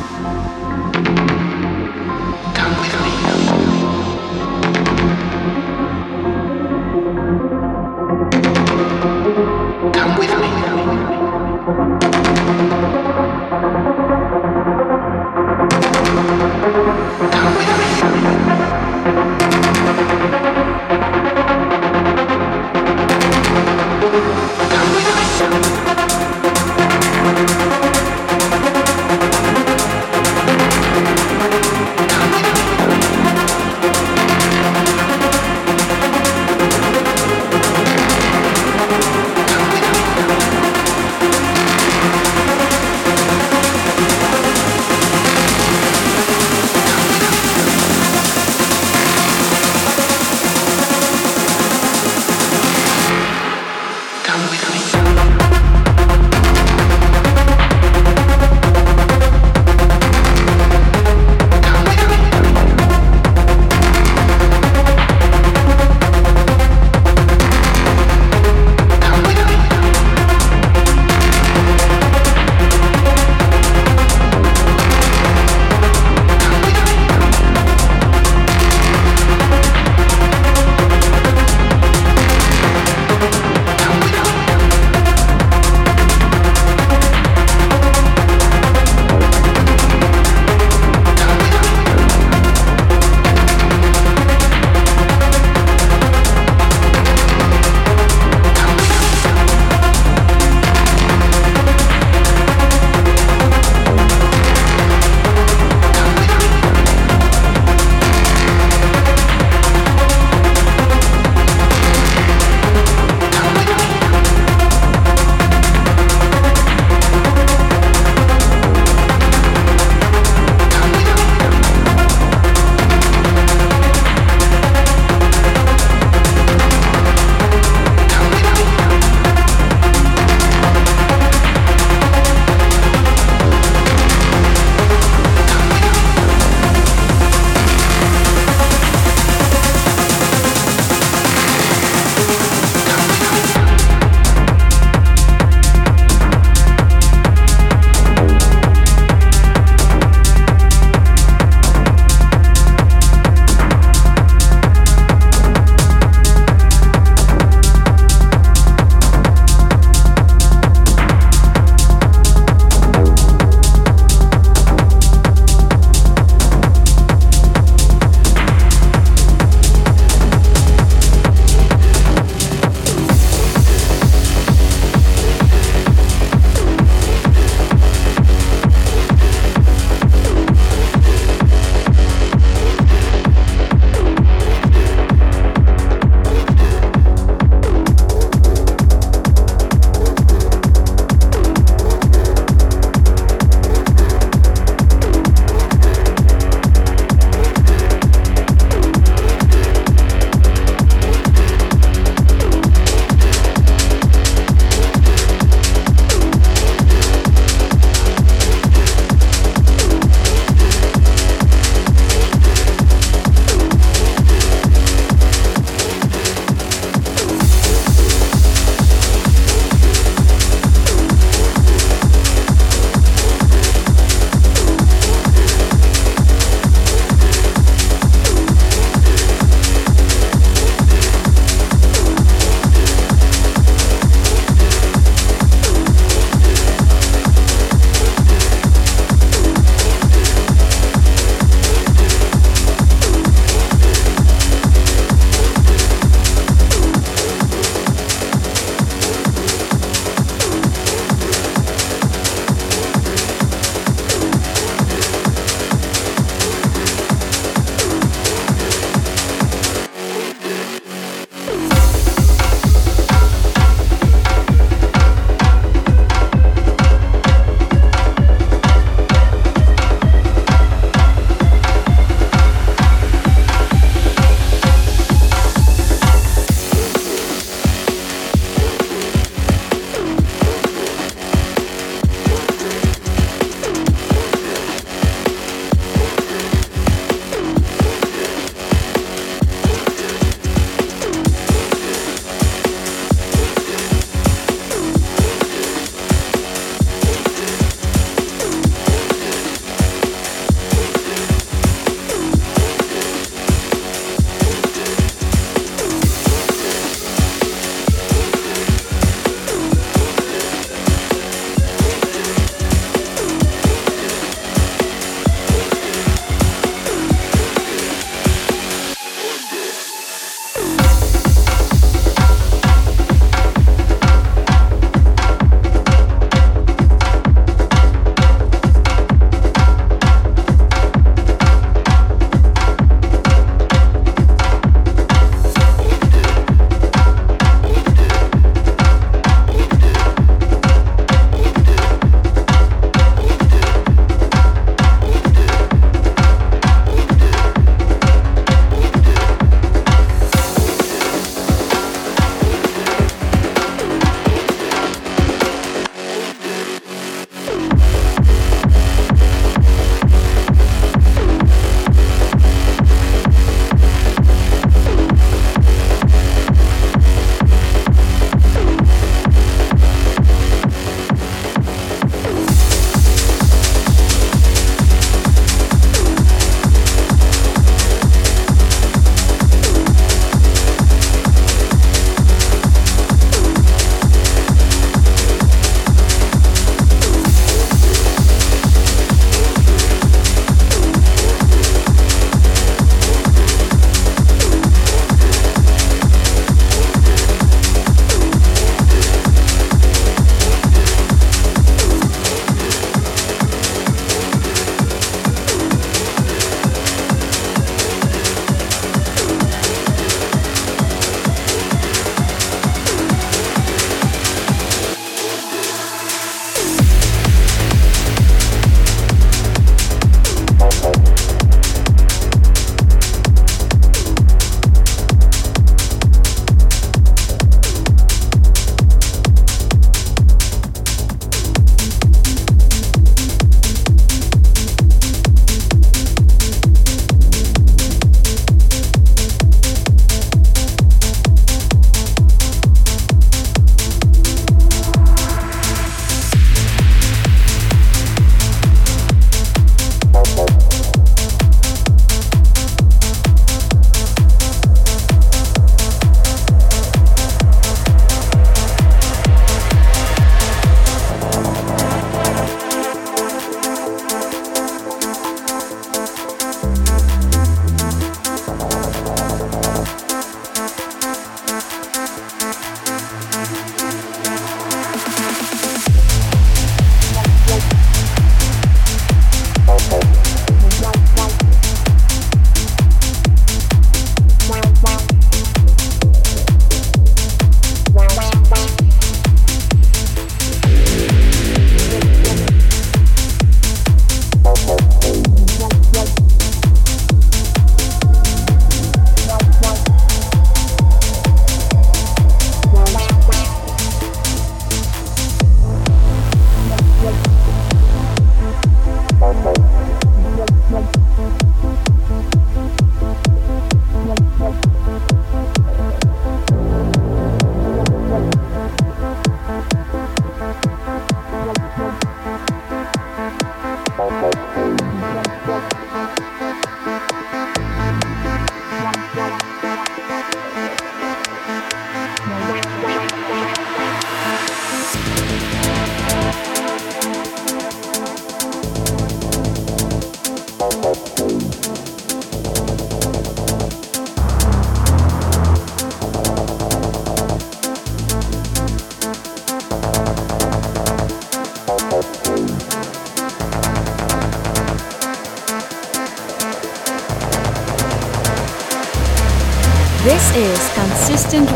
Música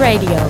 Radio,